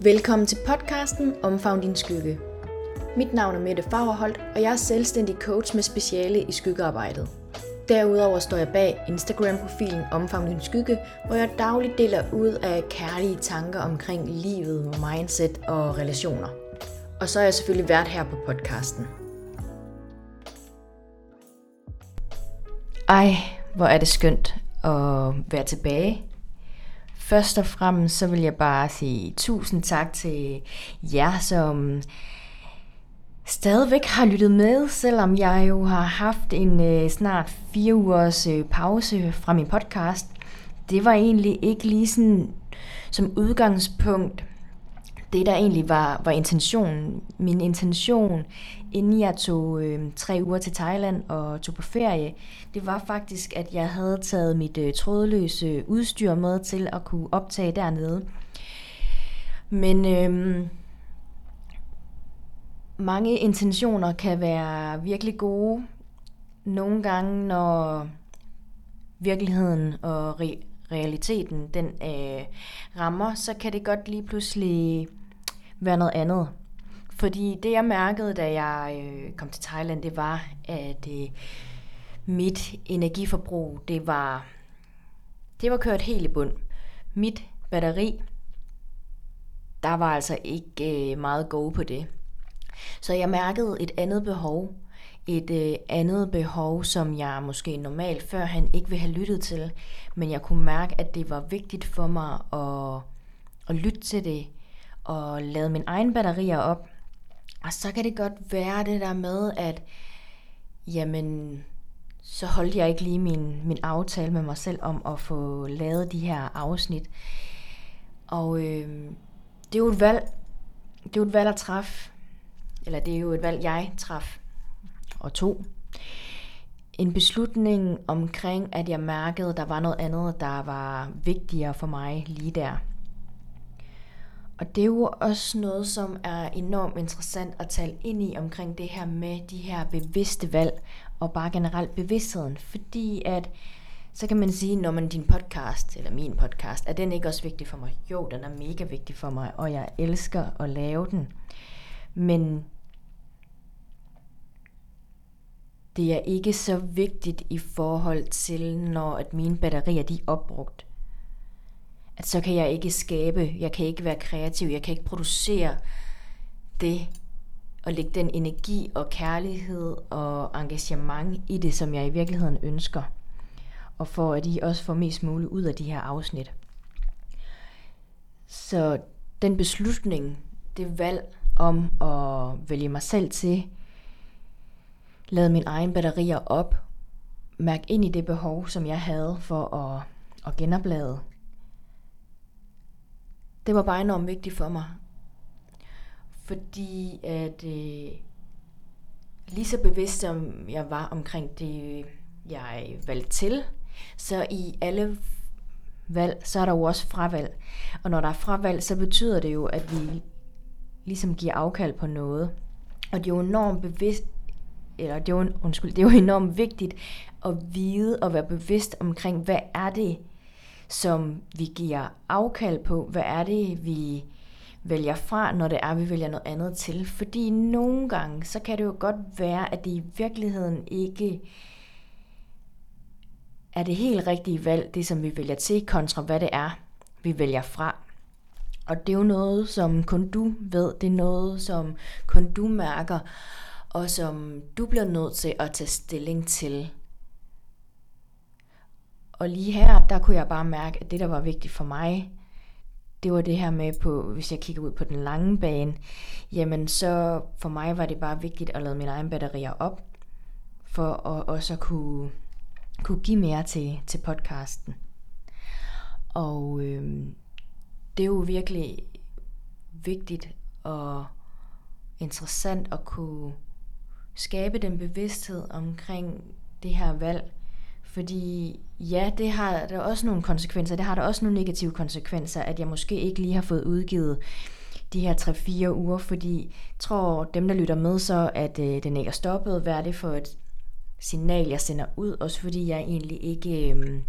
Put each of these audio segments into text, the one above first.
Velkommen til podcasten Omfavn din skygge. Mit navn er Mette Fagerholt, og jeg er selvstændig coach med speciale i skyggearbejdet. Derudover står jeg bag Instagram-profilen Omfavn din skygge, hvor jeg dagligt deler ud af kærlige tanker omkring livet, mindset og relationer. Og så er jeg selvfølgelig vært her på podcasten. Ej, hvor er det skønt at være tilbage Først og fremmest så vil jeg bare sige tusind tak til jer, som stadigvæk har lyttet med, selvom jeg jo har haft en øh, snart fire ugers øh, pause fra min podcast. Det var egentlig ikke lige sådan som udgangspunkt det, der egentlig var, var intentionen. Min intention, inden jeg tog øh, tre uger til Thailand og tog på ferie, det var faktisk, at jeg havde taget mit øh, trådløse udstyr med til at kunne optage dernede. Men øh, mange intentioner kan være virkelig gode. Nogle gange, når virkeligheden og re- realiteten den øh, rammer, så kan det godt lige pludselig være noget andet. Fordi det jeg mærkede, da jeg øh, kom til Thailand, det var, at øh, mit energiforbrug, det var, det var kørt helt i bund. Mit batteri, der var altså ikke øh, meget go på det. Så jeg mærkede et andet behov. Et øh, andet behov, som jeg måske normalt før han ikke ville have lyttet til. Men jeg kunne mærke, at det var vigtigt for mig at, at lytte til det og lade min egen batterier op. Og så kan det godt være det der med, at jamen, så holdt jeg ikke lige min, min aftale med mig selv om at få lavet de her afsnit. Og øh, det er jo et valg, det er jo et valg at træffe, eller det er jo et valg, jeg traf og tog. En beslutning omkring, at jeg mærkede, at der var noget andet, der var vigtigere for mig lige der. Og det er jo også noget, som er enormt interessant at tale ind i omkring det her med de her bevidste valg, og bare generelt bevidstheden. Fordi at, så kan man sige, når man din podcast, eller min podcast, er den ikke også vigtig for mig? Jo, den er mega vigtig for mig, og jeg elsker at lave den. Men det er ikke så vigtigt i forhold til, når at mine batterier de er opbrugt at så kan jeg ikke skabe, jeg kan ikke være kreativ, jeg kan ikke producere det og lægge den energi og kærlighed og engagement i det, som jeg i virkeligheden ønsker. Og for at I også får mest muligt ud af de her afsnit. Så den beslutning, det valg om at vælge mig selv til, lade min egen batterier op, mærke ind i det behov, som jeg havde for at, at genoplade det var bare enormt vigtigt for mig. Fordi at øh, lige så bevidst som jeg var omkring det, jeg valgte til, så i alle valg, så er der jo også fravalg. Og når der er fravalg, så betyder det jo, at vi ligesom giver afkald på noget. Og det er jo enormt bevidst, eller det er jo, undskyld, det er jo enormt vigtigt at vide og være bevidst omkring, hvad er det, som vi giver afkald på. Hvad er det, vi vælger fra, når det er, vi vælger noget andet til? Fordi nogle gange, så kan det jo godt være, at det i virkeligheden ikke er det helt rigtige valg, det som vi vælger til, kontra hvad det er, vi vælger fra. Og det er jo noget, som kun du ved, det er noget, som kun du mærker, og som du bliver nødt til at tage stilling til. Og lige her, der kunne jeg bare mærke, at det, der var vigtigt for mig, det var det her med på, hvis jeg kigger ud på den lange bane, jamen så for mig var det bare vigtigt at lade mine egne batterier op, for at også at kunne, kunne give mere til, til podcasten. Og øh, det er jo virkelig vigtigt og interessant at kunne skabe den bevidsthed omkring det her valg, fordi ja, det har der også nogle konsekvenser. Det har der også nogle negative konsekvenser, at jeg måske ikke lige har fået udgivet de her 3-4 uger, fordi jeg tror dem, der lytter med, så at øh, den ikke er stoppet. Hvad er det for et signal, jeg sender ud? Også fordi jeg egentlig ikke øh,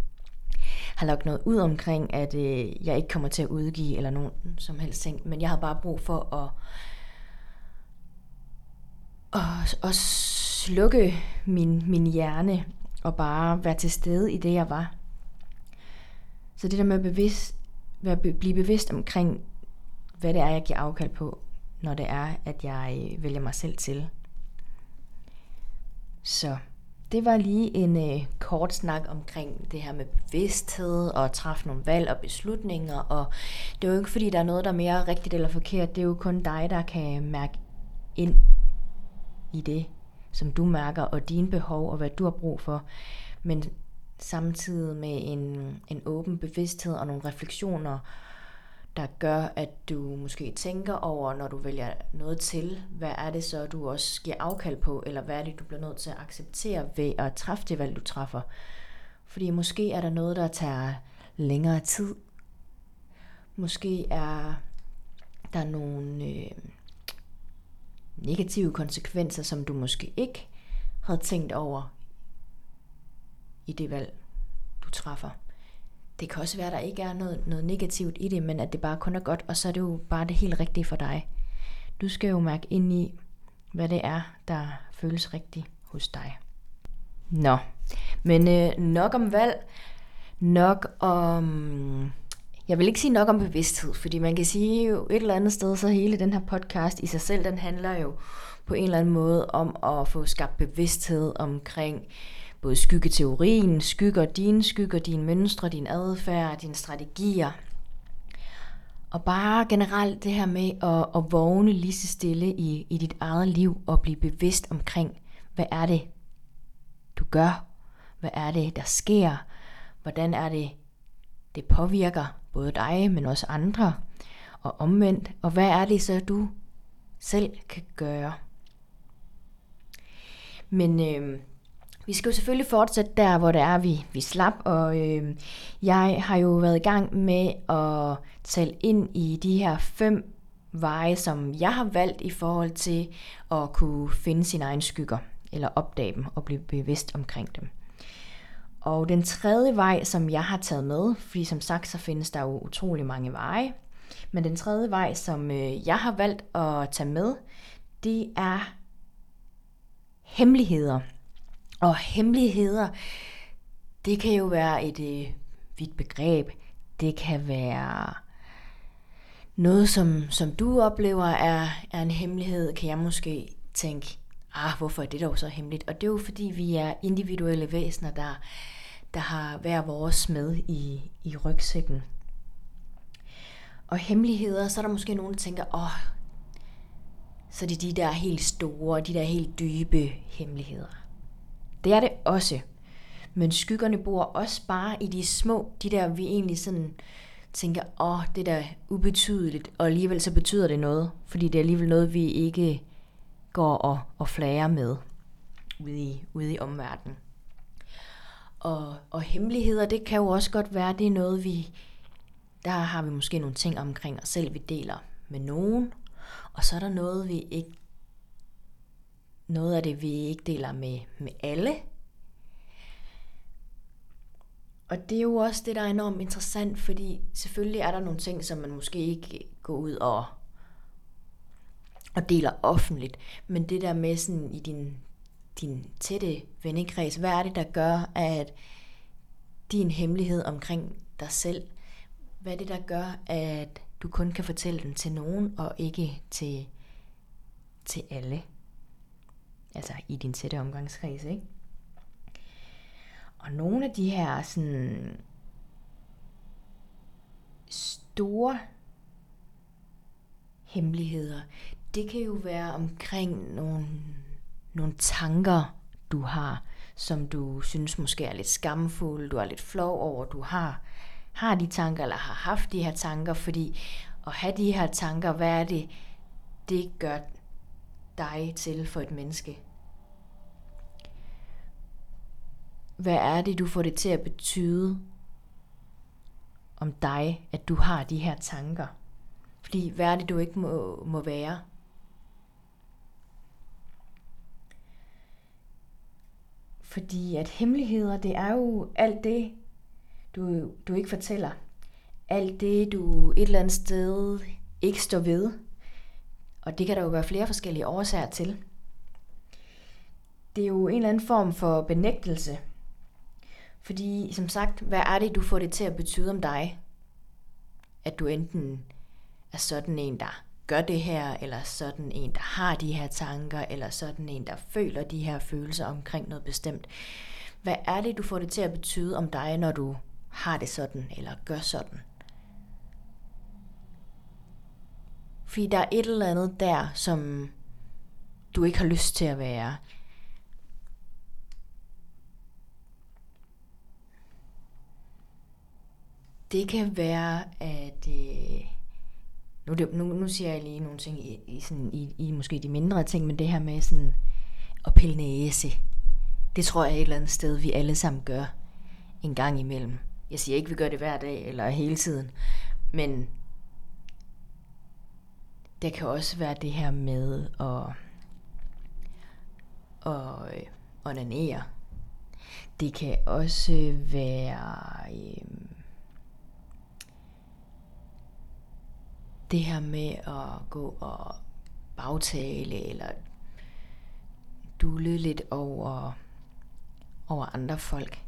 har lagt noget ud omkring, at øh, jeg ikke kommer til at udgive eller nogen som helst ting. Men jeg havde bare brug for at, at, at slukke min, min hjerne og bare være til stede i det, jeg var. Så det der med at bevidst, være, blive bevidst omkring, hvad det er, jeg giver afkald på, når det er, at jeg øh, vælger mig selv til. Så det var lige en øh, kort snak omkring det her med bevidsthed og at træffe nogle valg og beslutninger. Og det er jo ikke fordi, der er noget, der er mere rigtigt eller forkert. Det er jo kun dig, der kan mærke ind i det, som du mærker, og dine behov og hvad du har brug for. Men samtidig med en, en åben bevidsthed og nogle refleksioner, der gør, at du måske tænker over, når du vælger noget til, hvad er det så, du også giver afkald på, eller hvad er det, du bliver nødt til at acceptere ved at træffe det valg, du træffer. Fordi måske er der noget, der tager længere tid. Måske er der nogle øh, negative konsekvenser, som du måske ikke havde tænkt over i det valg, du træffer. Det kan også være, at der ikke er noget, noget negativt i det, men at det bare kun er godt, og så er det jo bare det helt rigtige for dig. Du skal jo mærke ind i, hvad det er, der føles rigtigt hos dig. Nå, men øh, nok om valg, nok om... Jeg vil ikke sige nok om bevidsthed, fordi man kan sige jo et eller andet sted, så hele den her podcast i sig selv, den handler jo på en eller anden måde om at få skabt bevidsthed omkring både skyggeteorien, skygger dine skygger, dine mønstre, din adfærd, dine strategier. Og bare generelt det her med at, at vågne lige så stille i, i dit eget liv og blive bevidst omkring, hvad er det, du gør? Hvad er det, der sker? Hvordan er det, det påvirker både dig, men også andre? Og omvendt, og hvad er det så, du selv kan gøre? Men øh, vi skal jo selvfølgelig fortsætte der, hvor det er, vi, vi slap, og øh, jeg har jo været i gang med at tale ind i de her fem veje, som jeg har valgt i forhold til at kunne finde sine egne skygger, eller opdage dem og blive bevidst omkring dem. Og den tredje vej, som jeg har taget med, fordi som sagt, så findes der jo utrolig mange veje, men den tredje vej, som øh, jeg har valgt at tage med, det er hemmeligheder. Og hemmeligheder, det kan jo være et øh, vidt begreb. Det kan være noget, som, som du oplever er, er en hemmelighed, kan jeg måske tænke, ah, hvorfor er det dog så hemmeligt? Og det er jo fordi, vi er individuelle væsener, der, der har hver vores med i, i rygsækken. Og hemmeligheder, så er der måske nogen, der tænker, åh, oh, så er de der helt store, de der helt dybe hemmeligheder. Det er det også. Men skyggerne bor også bare i de små, de der vi egentlig sådan tænker, åh, oh, det er ubetydeligt, og alligevel så betyder det noget, fordi det er alligevel noget, vi ikke går og, og flager med ude i, ude i omverdenen. Og, og hemmeligheder, det kan jo også godt være, det er noget, vi, der har vi måske nogle ting omkring os selv, vi deler med nogen, og så er der noget, vi ikke noget af det, vi ikke deler med, med alle. Og det er jo også det, der er enormt interessant, fordi selvfølgelig er der nogle ting, som man måske ikke går ud og, og deler offentligt. Men det der med sådan i din, din tætte vennekreds, hvad er det, der gør, at din hemmelighed omkring dig selv, hvad er det, der gør, at du kun kan fortælle den til nogen, og ikke til, til alle? altså i din tætte omgangskreds, ikke? Og nogle af de her sådan store hemmeligheder, det kan jo være omkring nogle, nogle tanker, du har, som du synes måske er lidt skamfulde, du er lidt flov over, du har, har de tanker, eller har haft de her tanker, fordi at have de her tanker, hvad er det, det gør dig til for et menneske? Hvad er det, du får det til at betyde om dig, at du har de her tanker? Fordi hvad er det, du ikke må, må være? Fordi at hemmeligheder, det er jo alt det, du, du ikke fortæller. Alt det, du et eller andet sted ikke står ved. Og det kan der jo være flere forskellige årsager til. Det er jo en eller anden form for benægtelse. Fordi, som sagt, hvad er det, du får det til at betyde om dig? At du enten er sådan en, der gør det her, eller sådan en, der har de her tanker, eller sådan en, der føler de her følelser omkring noget bestemt. Hvad er det, du får det til at betyde om dig, når du har det sådan, eller gør sådan? Fordi der er et eller andet der, som du ikke har lyst til at være. Det kan være, at... Øh, nu, det, nu, nu siger jeg lige nogle ting i, i, sådan, i, i måske de mindre ting, men det her med sådan at pille næse, det tror jeg er et eller andet sted, vi alle sammen gør en gang imellem. Jeg siger ikke, vi gør det hver dag eller hele tiden, men der kan også være det her med at, at øh, onanere. Det kan også være øh, det her med at gå og bagtale eller dule lidt over, over andre folk.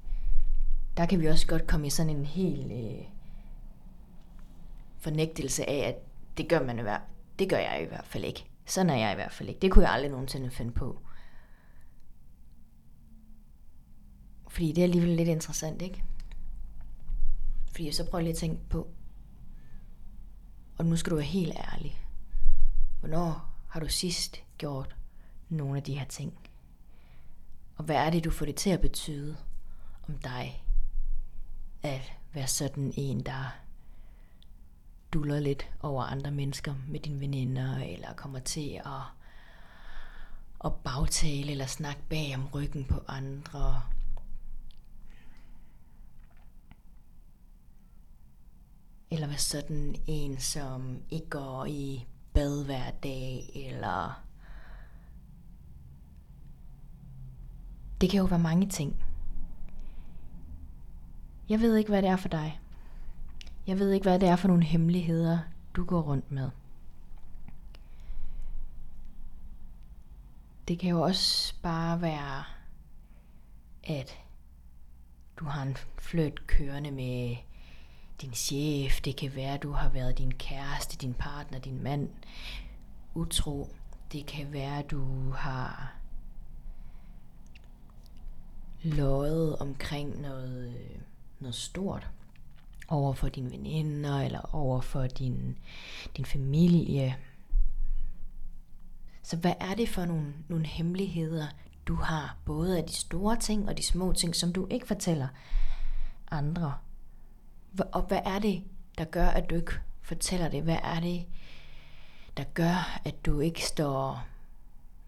Der kan vi også godt komme i sådan en helt øh, fornægtelse af, at det gør man i hvert det gør jeg i hvert fald ikke. Sådan er jeg i hvert fald ikke. Det kunne jeg aldrig nogensinde finde på. Fordi det er alligevel lidt interessant, ikke? Fordi så prøver lige at tænke på, og nu skal du være helt ærlig. Hvornår har du sidst gjort nogle af de her ting? Og hvad er det, du får det til at betyde om dig? At være sådan en, der duller lidt over andre mennesker med dine veninder, eller kommer til at, at bagtale eller snakke bag om ryggen på andre. Eller være sådan en, som ikke går i bad hver dag, eller... Det kan jo være mange ting. Jeg ved ikke, hvad det er for dig. Jeg ved ikke, hvad det er for nogle hemmeligheder, du går rundt med. Det kan jo også bare være, at du har en fløjt kørende med din chef. Det kan være, du har været din kæreste, din partner, din mand utro. Det kan være, du har løjet omkring noget, øh, noget stort over for dine veninder eller over for din, din familie. Så hvad er det for nogle, nogle hemmeligheder, du har, både af de store ting og de små ting, som du ikke fortæller andre? Og hvad er det, der gør, at du ikke fortæller det? Hvad er det, der gør, at du ikke står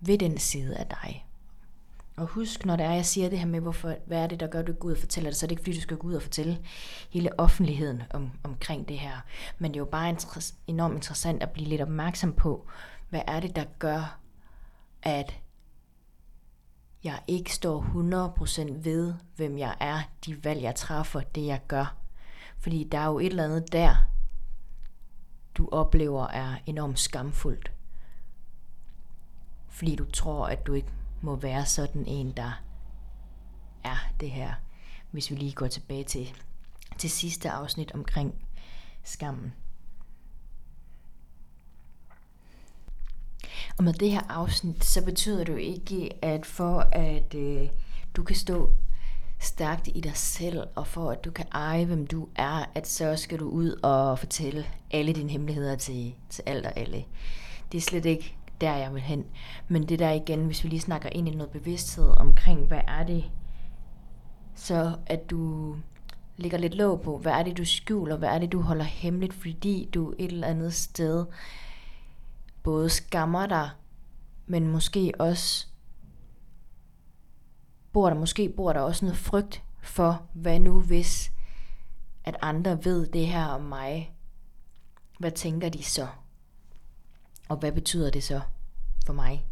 ved den side af dig? Og husk, når det er, jeg siger det her med, hvorfor, hvad er det, der gør, at du går ud og fortæller det, så er det ikke, fordi du skal gå ud og fortælle hele offentligheden om, omkring det her. Men det er jo bare inter- enormt interessant at blive lidt opmærksom på, hvad er det, der gør, at jeg ikke står 100% ved, hvem jeg er, de valg, jeg træffer, det jeg gør. Fordi der er jo et eller andet der, du oplever er enormt skamfuldt. Fordi du tror, at du ikke må være sådan en, der er det her. Hvis vi lige går tilbage til, til sidste afsnit omkring skammen. Og med det her afsnit, så betyder det jo ikke, at for at øh, du kan stå stærkt i dig selv, og for at du kan eje, hvem du er, at så skal du ud og fortælle alle dine hemmeligheder til, til alt og alle. Det er slet ikke der, jeg vil hen. Men det der igen, hvis vi lige snakker ind i noget bevidsthed omkring, hvad er det, så at du ligger lidt låg på, hvad er det, du skjuler, hvad er det, du holder hemmeligt, fordi du et eller andet sted både skammer dig, men måske også bor der, måske bor der også noget frygt for, hvad nu hvis, at andre ved det her om mig. Hvad tænker de så? Og hvad betyder det så for mig?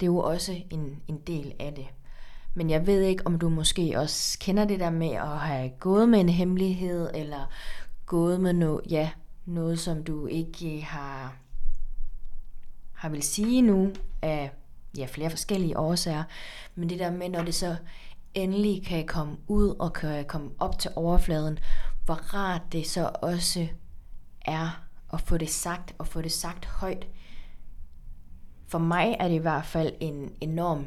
Det er jo også en, en del af det. Men jeg ved ikke, om du måske også kender det der med at have gået med en hemmelighed, eller gået med noget, ja, noget som du ikke har, har vil sige nu af ja, flere forskellige årsager. Men det der med, når det så endelig kan komme ud og kan komme op til overfladen, hvor rart det så også er at få det sagt, og få det sagt højt. For mig er det i hvert fald en enorm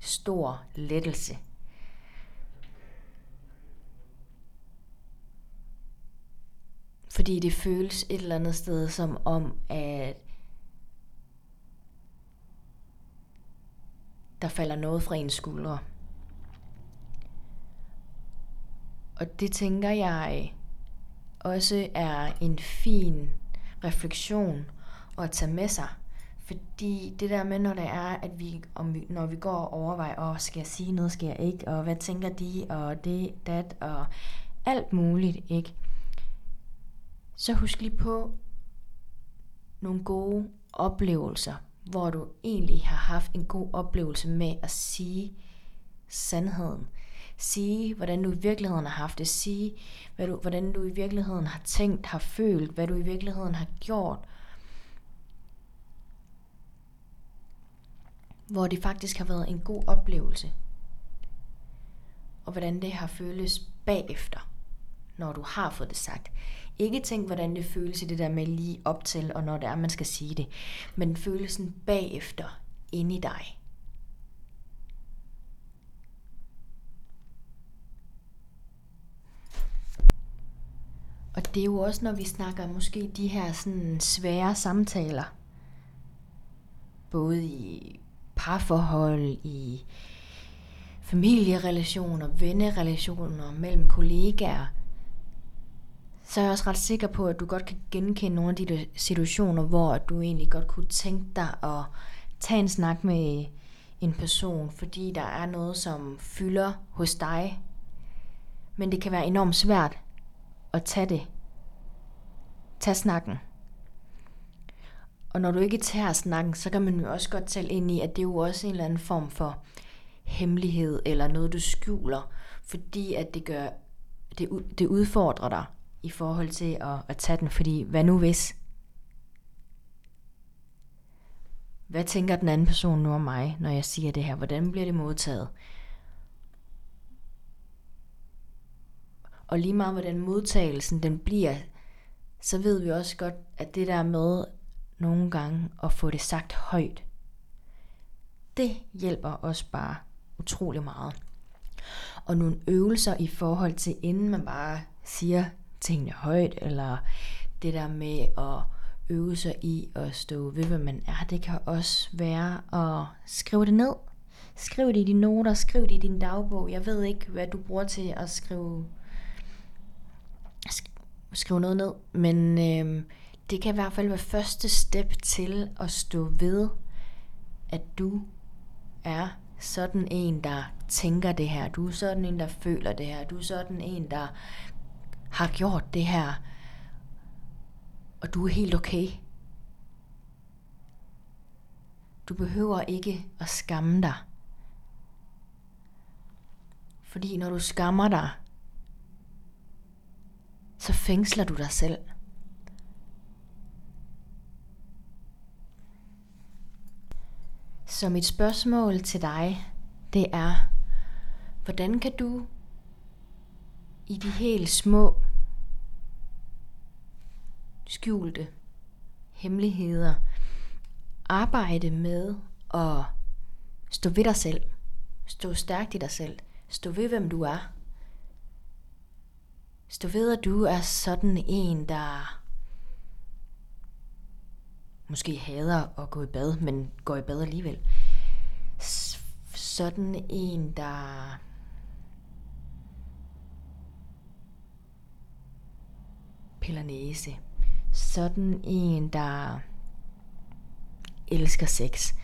stor lettelse. Fordi det føles et eller andet sted som om, at der falder noget fra ens skuldre. Og det tænker jeg også er en fin refleksion at tage med sig. Fordi det der med, når det er, at vi, om vi når vi går og overvejer, åh, skal jeg sige noget, skal jeg ikke, og hvad tænker de, og det, dat, og alt muligt, ikke? Så husk lige på nogle gode oplevelser, hvor du egentlig har haft en god oplevelse med at sige sandheden. Sige, hvordan du i virkeligheden har haft det. Sige, hvad du, hvordan du i virkeligheden har tænkt, har følt, hvad du i virkeligheden har gjort. Hvor det faktisk har været en god oplevelse. Og hvordan det har føles bagefter, når du har fået det sagt. Ikke tænk, hvordan det føles i det der med lige op til, og når det er, man skal sige det. Men følelsen bagefter, inde i dig. Og det er jo også, når vi snakker måske de her sådan svære samtaler. Både i parforhold, i familierelationer, vennerelationer, mellem kollegaer – så er jeg også ret sikker på, at du godt kan genkende nogle af de situationer, hvor du egentlig godt kunne tænke dig at tage en snak med en person, fordi der er noget, som fylder hos dig. Men det kan være enormt svært at tage det. Tag snakken. Og når du ikke tager snakken, så kan man jo også godt tale ind i, at det er jo også en eller anden form for hemmelighed, eller noget, du skjuler, fordi at det gør, det, det udfordrer dig i forhold til at, at tage den, fordi hvad nu hvis? Hvad tænker den anden person nu om mig, når jeg siger det her? Hvordan bliver det modtaget? Og lige meget hvordan modtagelsen den bliver, så ved vi også godt, at det der med nogle gange at få det sagt højt, det hjælper os bare utrolig meget. Og nogle øvelser i forhold til, inden man bare siger tingene højt, eller det der med at øve sig i at stå ved, hvad man er, det kan også være at skrive det ned. Skriv det i dine noter, skriv det i din dagbog. Jeg ved ikke, hvad du bruger til at skrive, skrive noget ned, men øh, det kan i hvert fald være første step til at stå ved, at du er sådan en, der tænker det her. Du er sådan en, der føler det her. Du er sådan en, der har gjort det her, og du er helt okay. Du behøver ikke at skamme dig. Fordi når du skammer dig, så fængsler du dig selv. Så mit spørgsmål til dig, det er, hvordan kan du i de helt små, skjulte hemmeligheder. Arbejde med at stå ved dig selv. Stå stærkt i dig selv. Stå ved, hvem du er. Stå ved, at du er sådan en, der måske hader at gå i bad, men går i bad alligevel. Sådan en, der Pellanese. Sådan en, der elsker sex.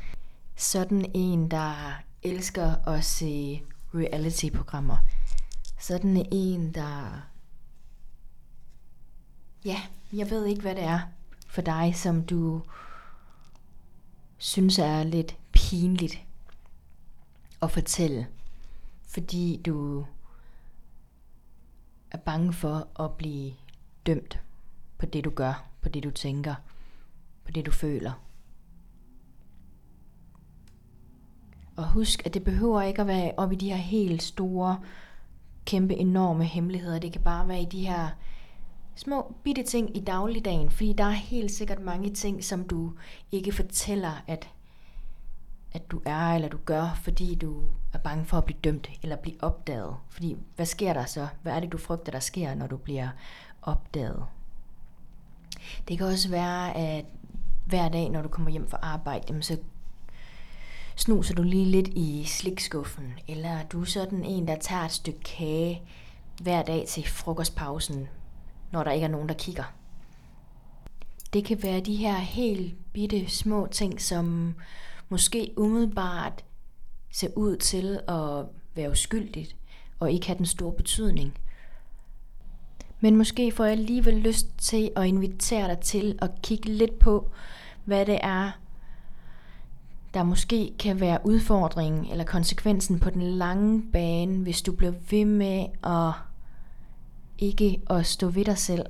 Sådan en, der elsker at se reality-programmer. Sådan en, der... Ja, jeg ved ikke, hvad det er for dig, som du synes er lidt pinligt at fortælle. fordi du er bange for at blive dømt på det, du gør, på det, du tænker, på det, du føler. Og husk, at det behøver ikke at være op i de her helt store, kæmpe, enorme hemmeligheder. Det kan bare være i de her små bitte ting i dagligdagen, fordi der er helt sikkert mange ting, som du ikke fortæller, at, at du er eller du gør, fordi du er bange for at blive dømt eller blive opdaget. Fordi hvad sker der så? Hvad er det, du frygter, der sker, når du bliver opdaget? Det kan også være, at hver dag, når du kommer hjem fra arbejde, så snuser du lige lidt i slikskuffen, eller du er sådan en, der tager et stykke kage hver dag til frokostpausen, når der ikke er nogen, der kigger. Det kan være de her helt bitte små ting, som måske umiddelbart ser ud til at være uskyldigt og ikke have den store betydning. Men måske får jeg alligevel lyst til at invitere dig til at kigge lidt på, hvad det er, der måske kan være udfordringen eller konsekvensen på den lange bane, hvis du bliver ved med at ikke at stå ved dig selv,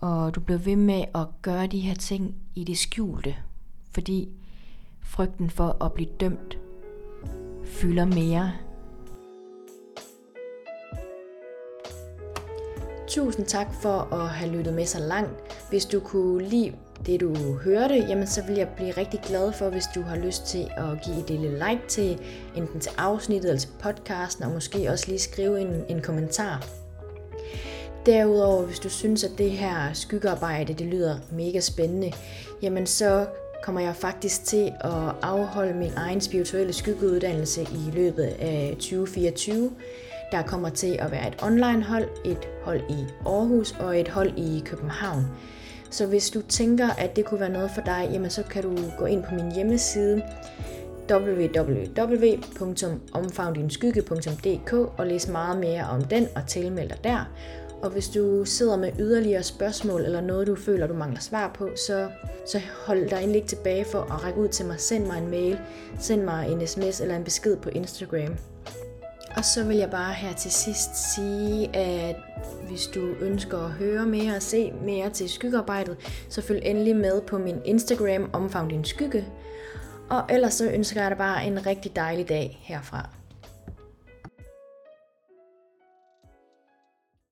og du bliver ved med at gøre de her ting i det skjulte, fordi frygten for at blive dømt fylder mere. Tusind tak for at have lyttet med så langt. Hvis du kunne lide det, du hørte, jamen så vil jeg blive rigtig glad for, hvis du har lyst til at give et lille like til enten til afsnittet eller til podcasten, og måske også lige skrive en, en kommentar. Derudover, hvis du synes, at det her skyggearbejde, det lyder mega spændende, jamen så kommer jeg faktisk til at afholde min egen spirituelle skyggeuddannelse i løbet af 2024. Der kommer til at være et online hold, et hold i Aarhus og et hold i København. Så hvis du tænker, at det kunne være noget for dig, jamen så kan du gå ind på min hjemmeside www.omfavndinskygge.dk og læse meget mere om den og tilmelde dig der. Og hvis du sidder med yderligere spørgsmål eller noget, du føler, du mangler svar på, så, så hold dig endelig ikke tilbage for at række ud til mig. Send mig en mail, send mig en sms eller en besked på Instagram. Og så vil jeg bare her til sidst sige, at hvis du ønsker at høre mere og se mere til skyggearbejdet, så følg endelig med på min Instagram, omfavn din skygge. Og ellers så ønsker jeg dig bare en rigtig dejlig dag herfra.